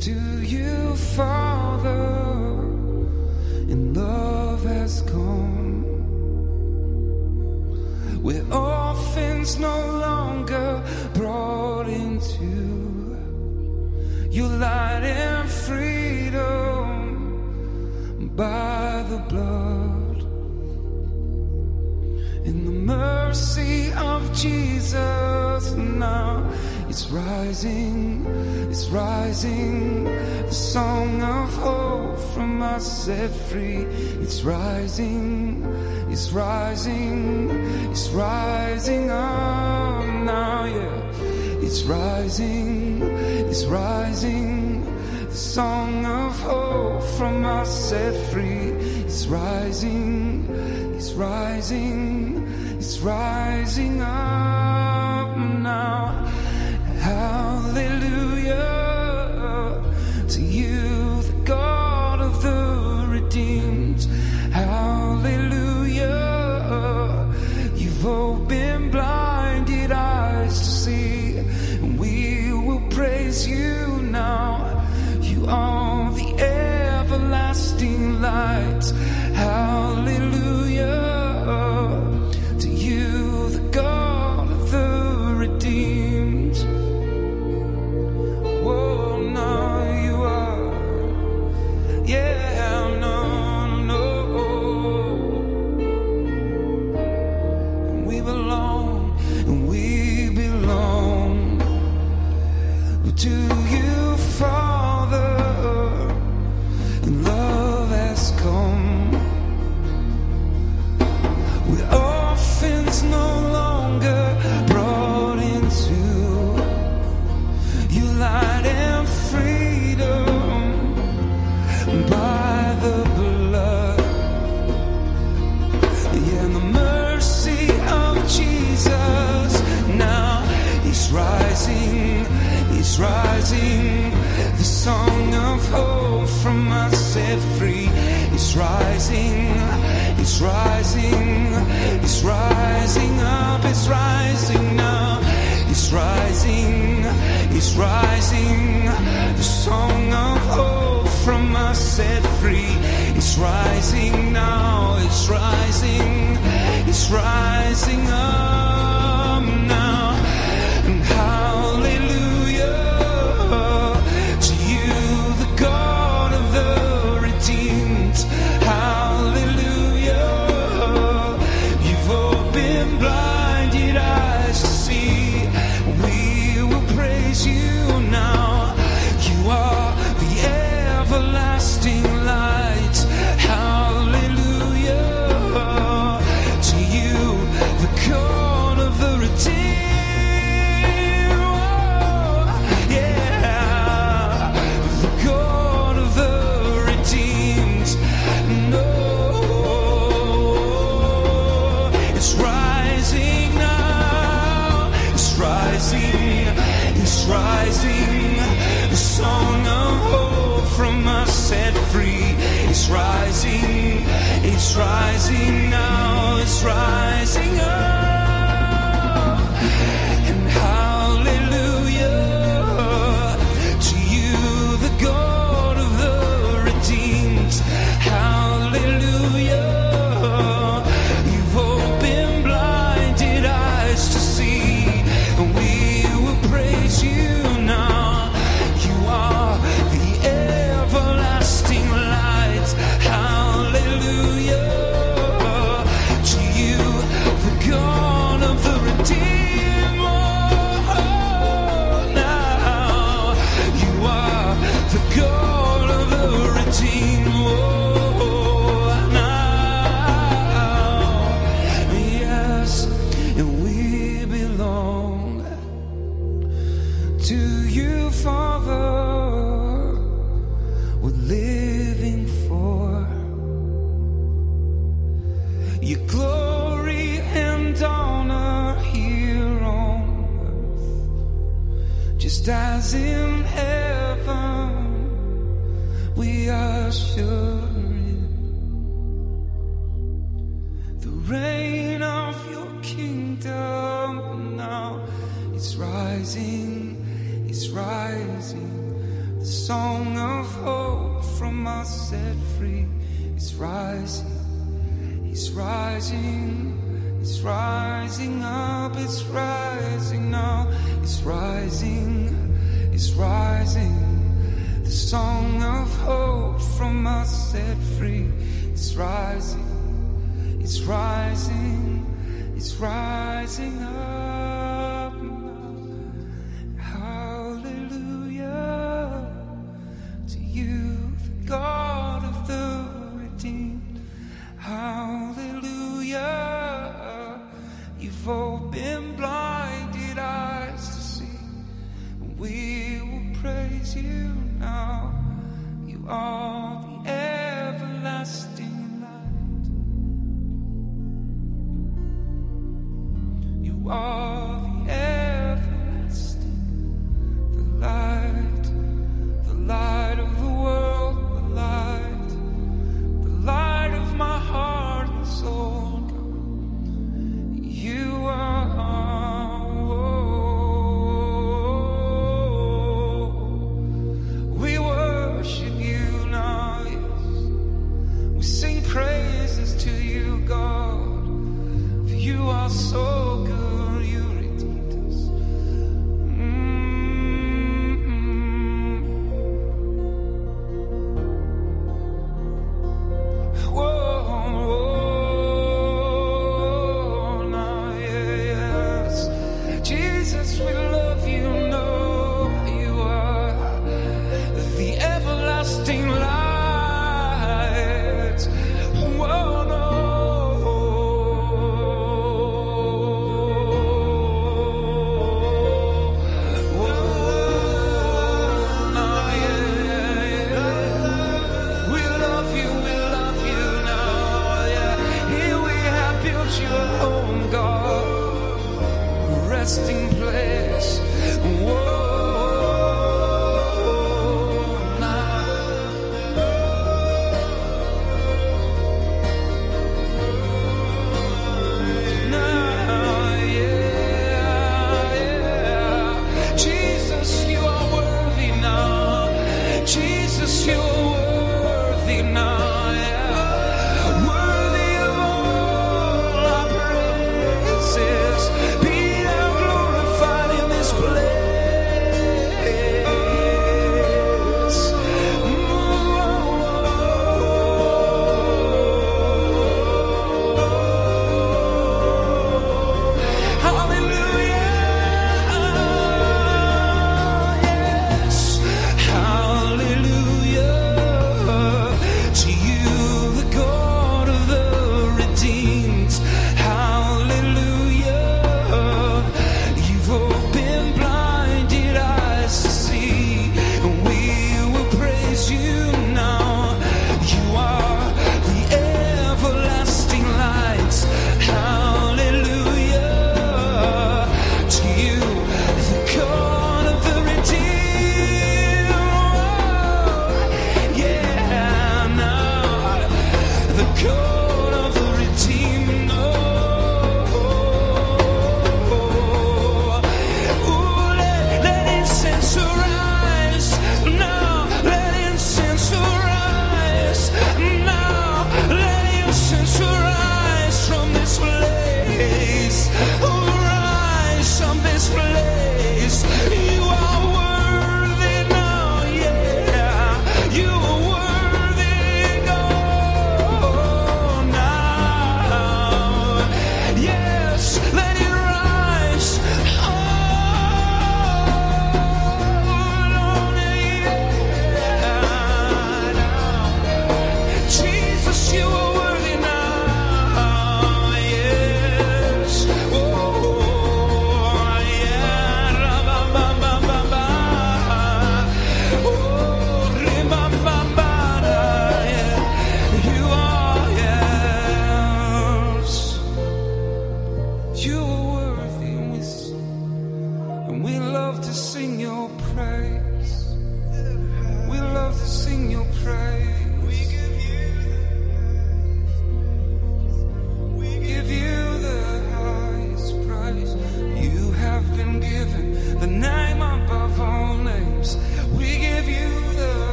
To you, Father, and love has come. We're orphans no longer brought into your light and freedom by the blood and the mercy of Jesus now is rising is rising, the song of hope from us set free. It's rising, it's rising, it's rising up now, yeah. It's rising, it's rising, the song of hope from us set free. It's rising, it's rising, it's rising up. try to you, God. For you are so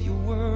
of your worthy,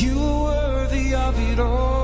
You were worthy of it all.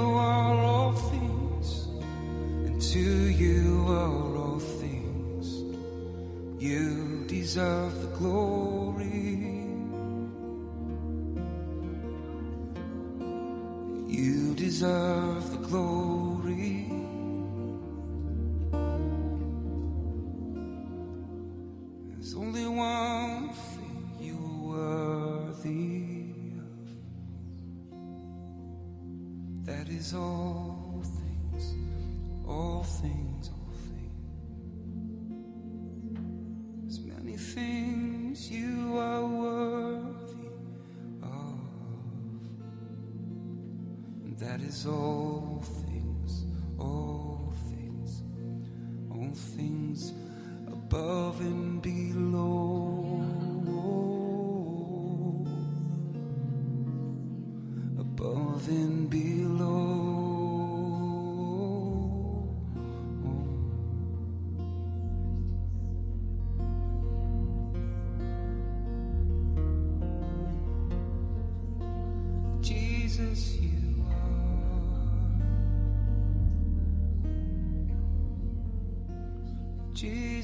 are all things, and to you are all things. You deserve the glory. You deserve the glory.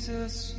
Jesus,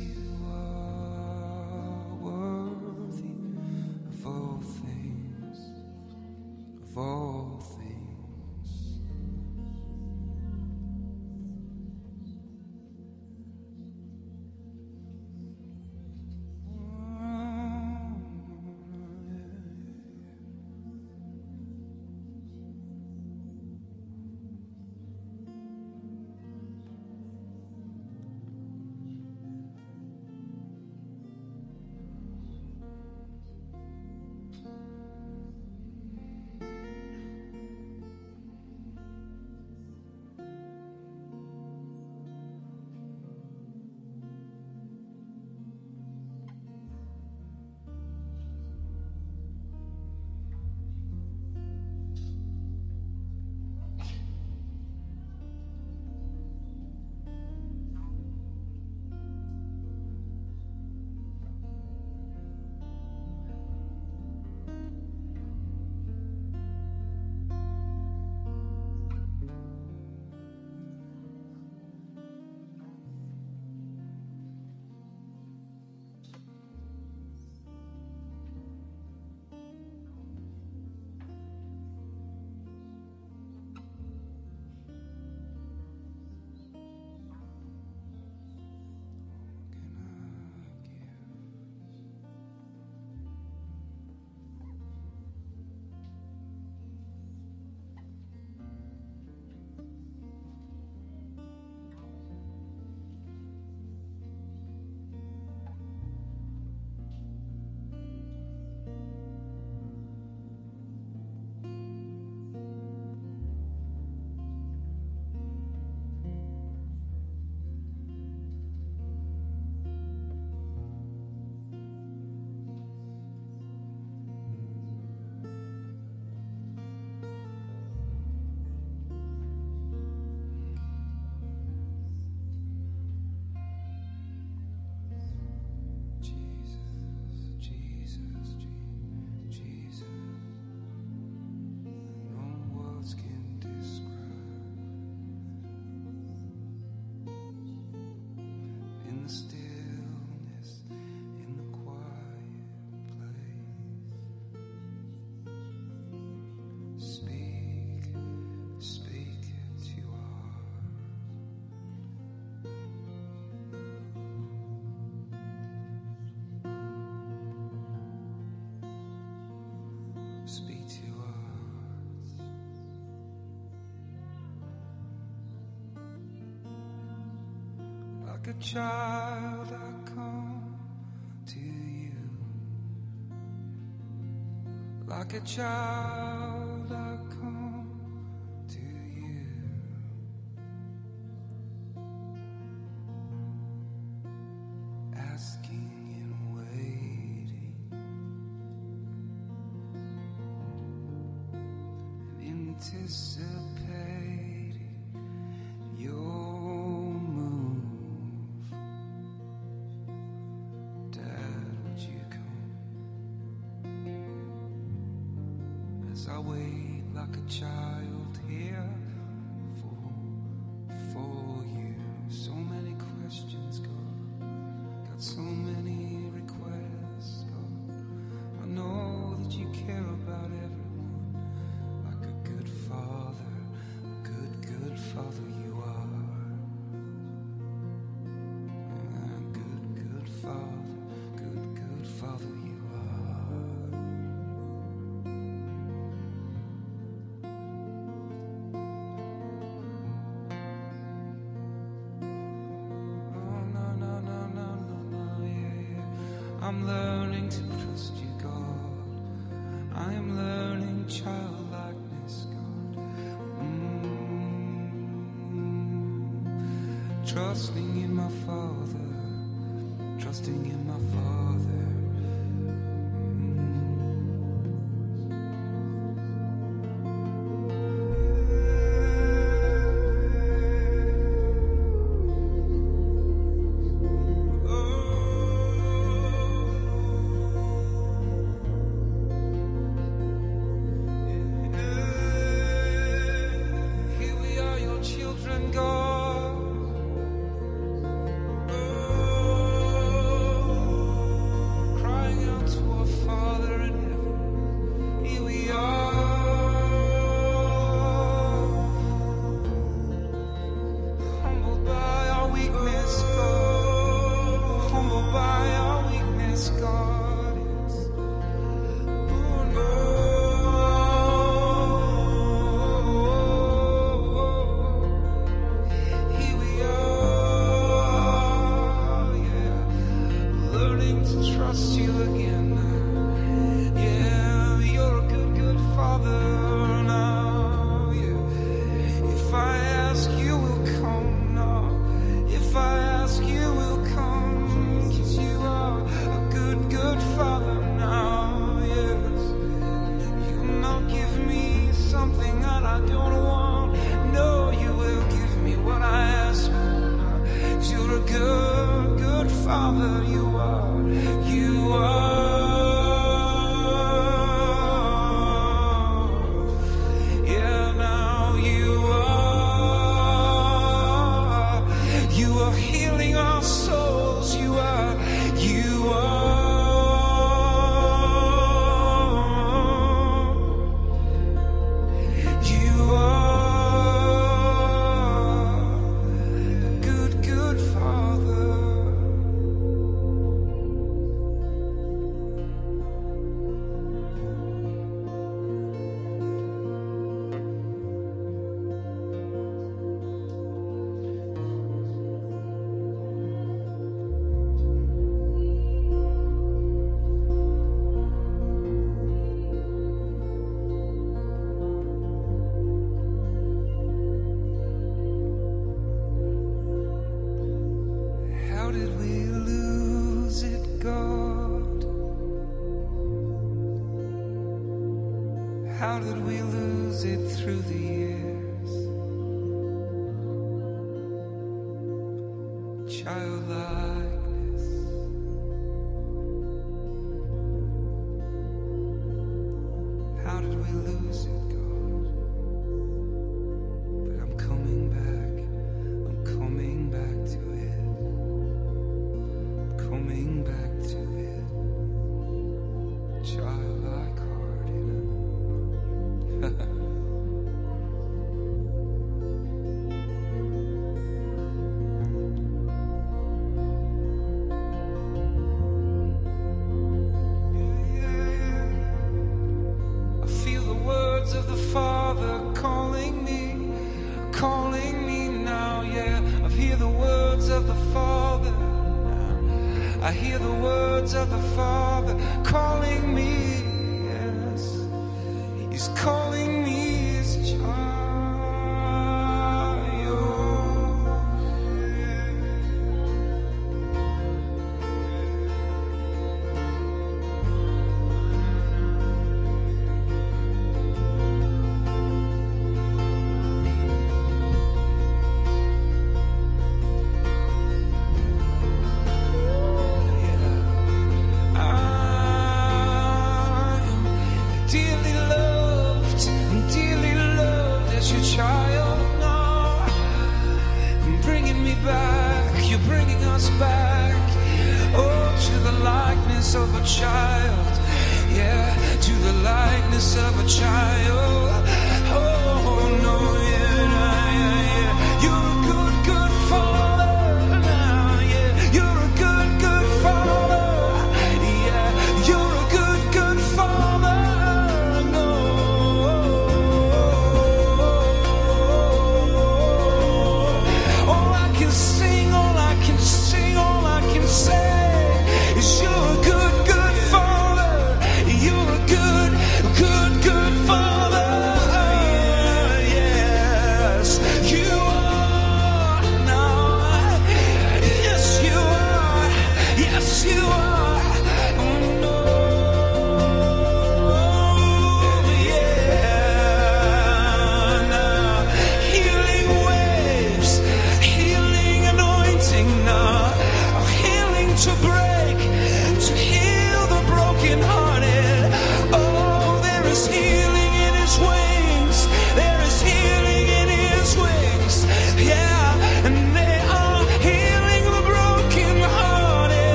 child, I come to you like a child. lost in my fall.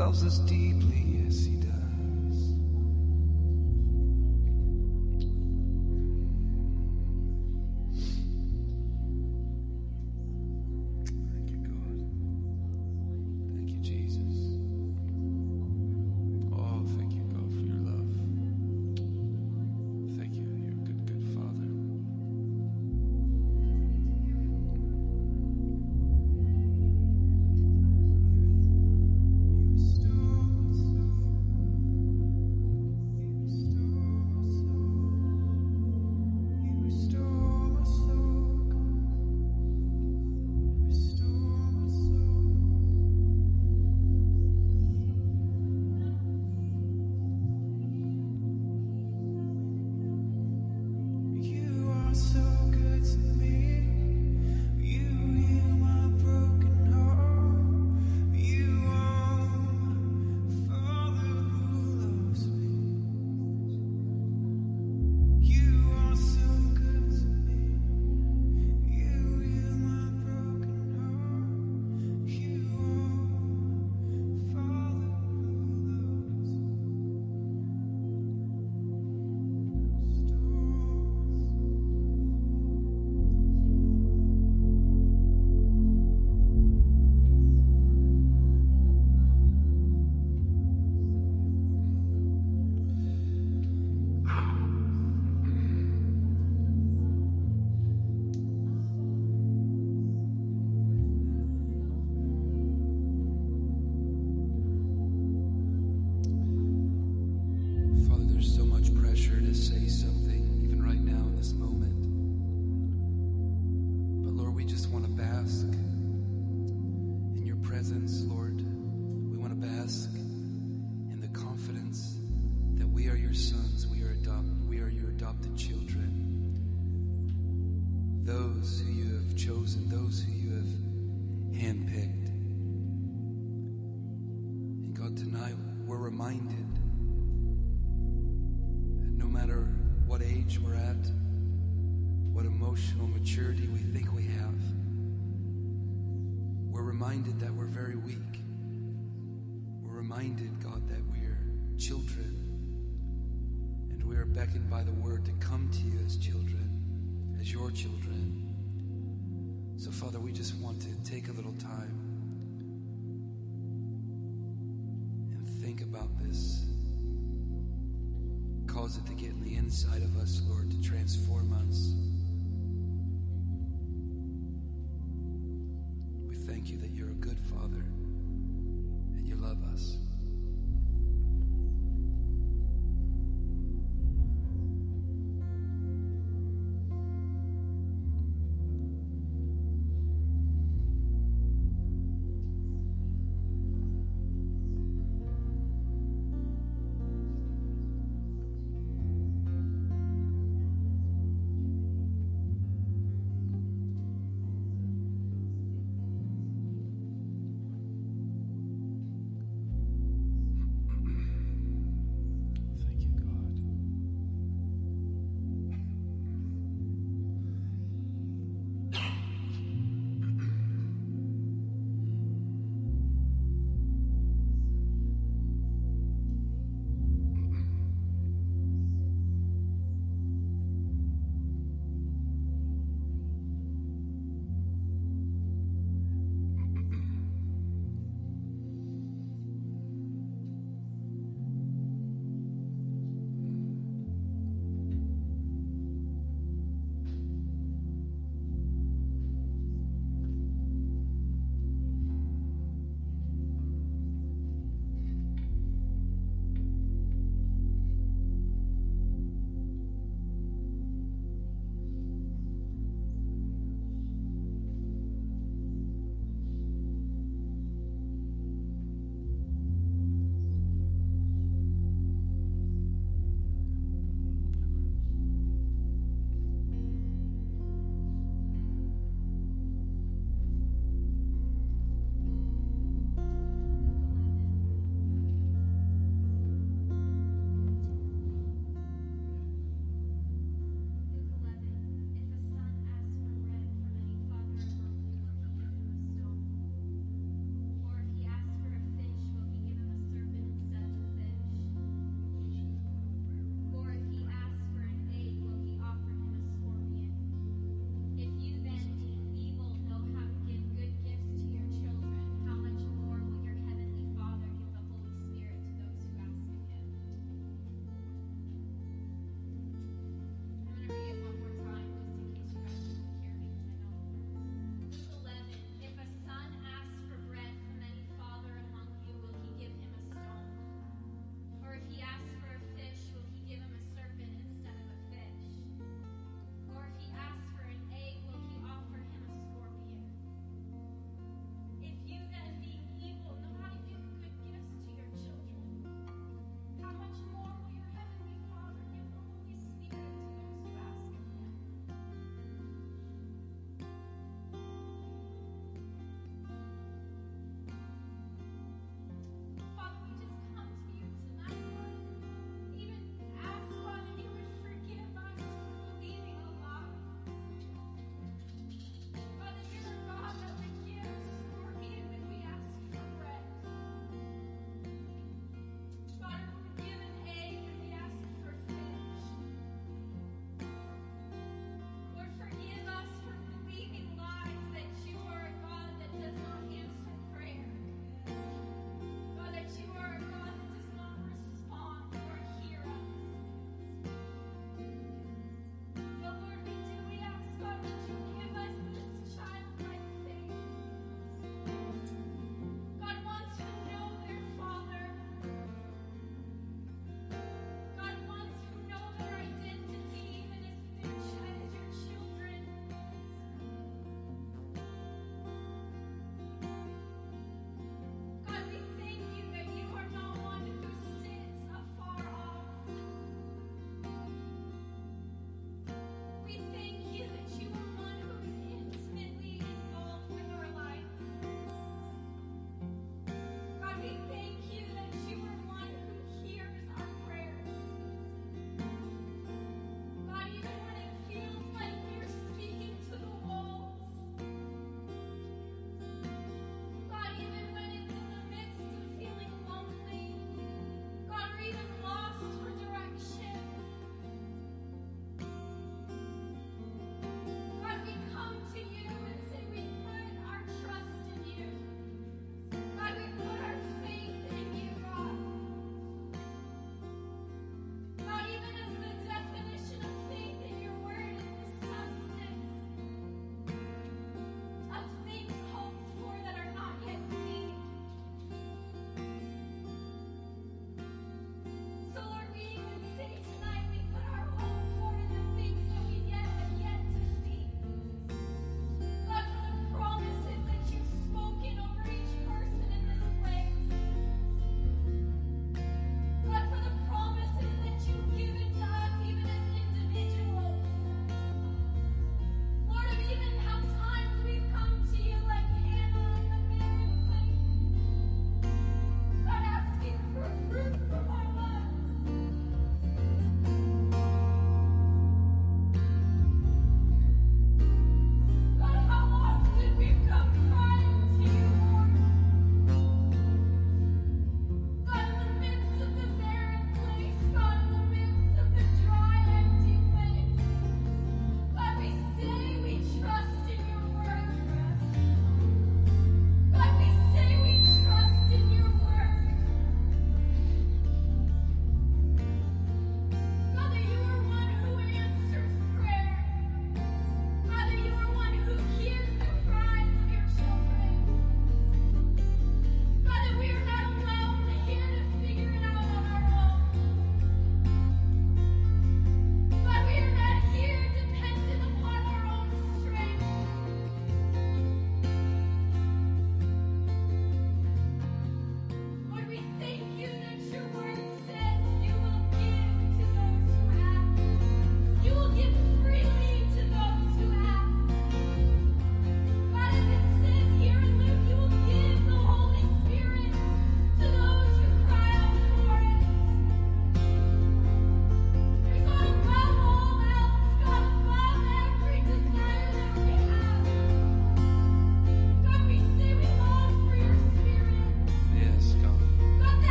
Loves us deeply, yes, he does.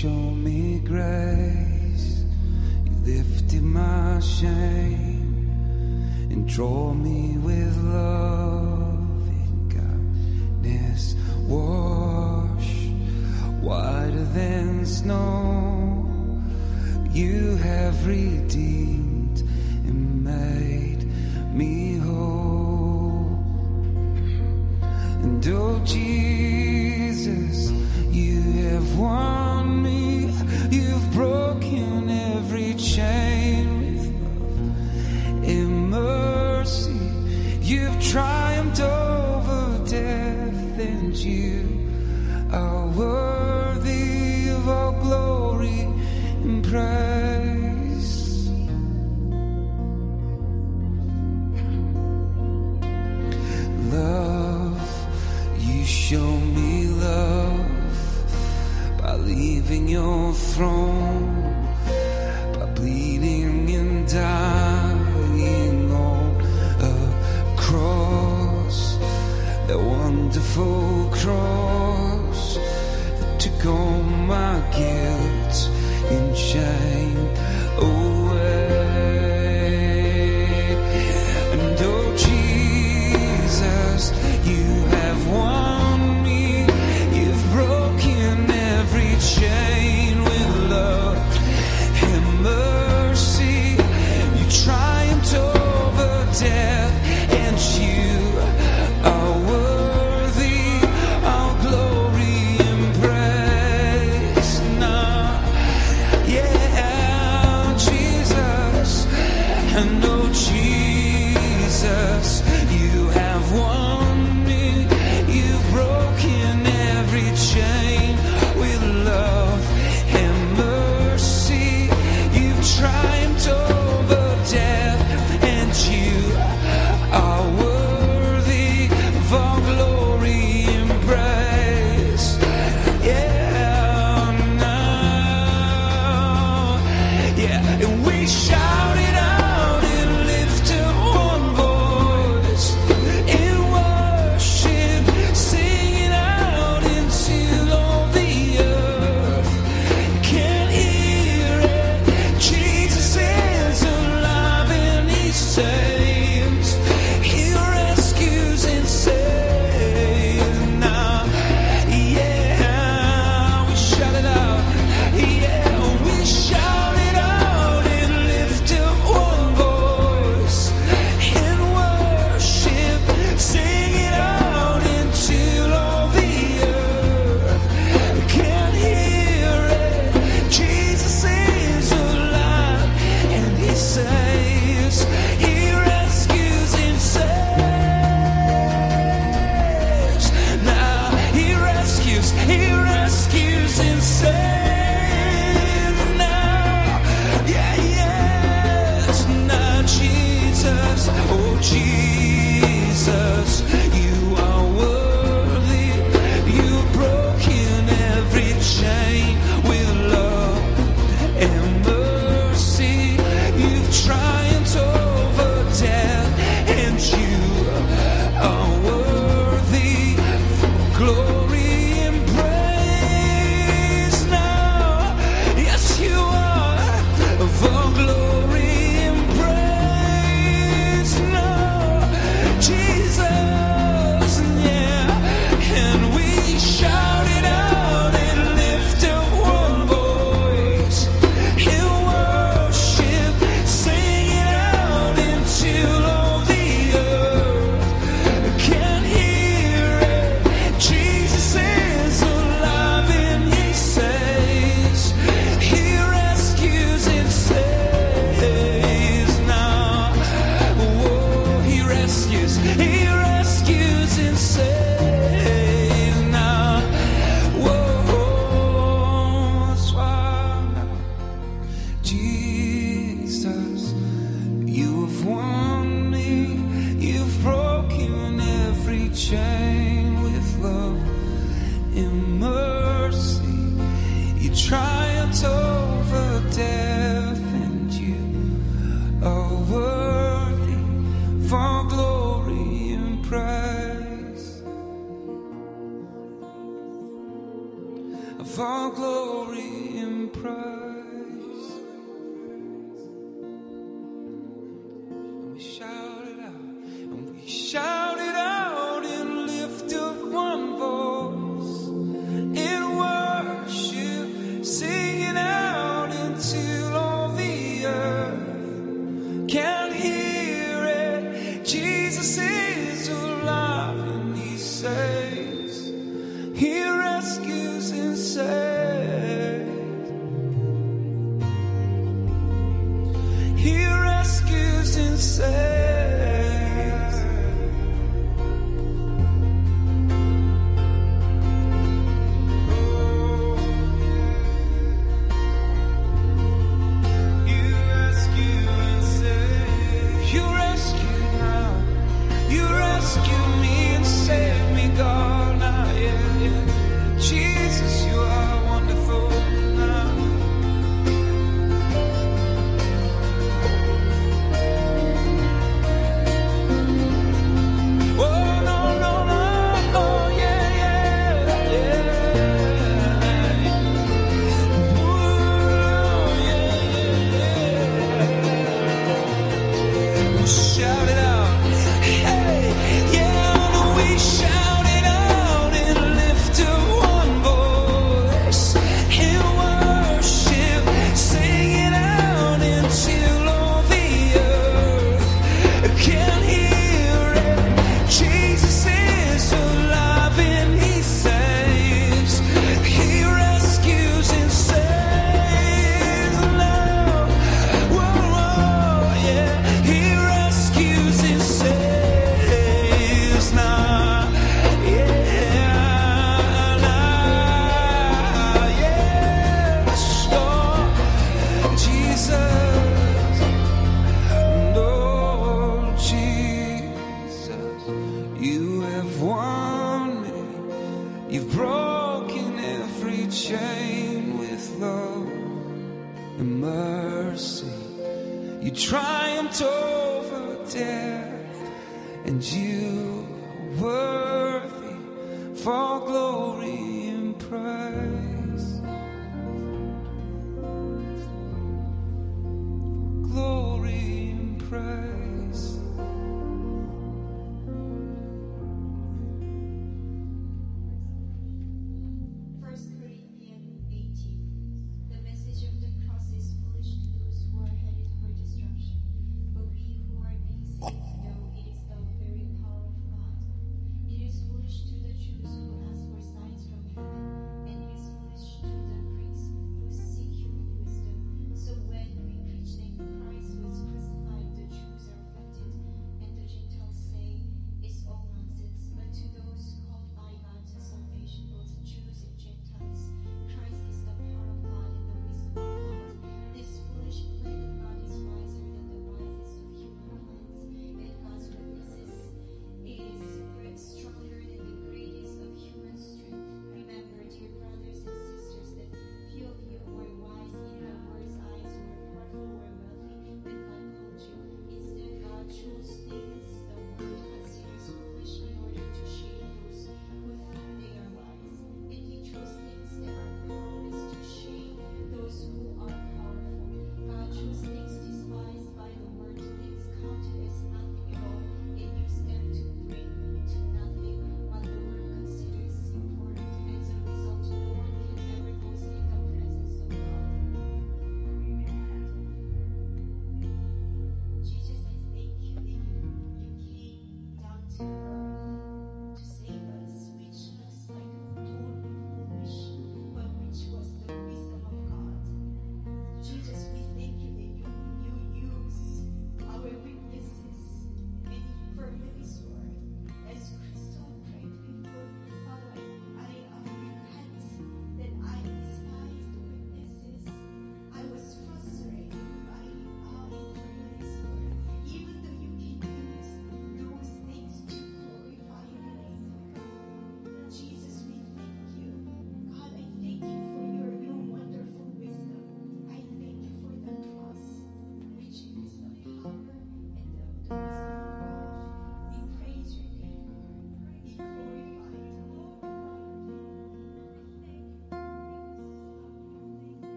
show me grace. You lifted my shame and draw me with love in kindness. Wash whiter than snow. You have redeemed.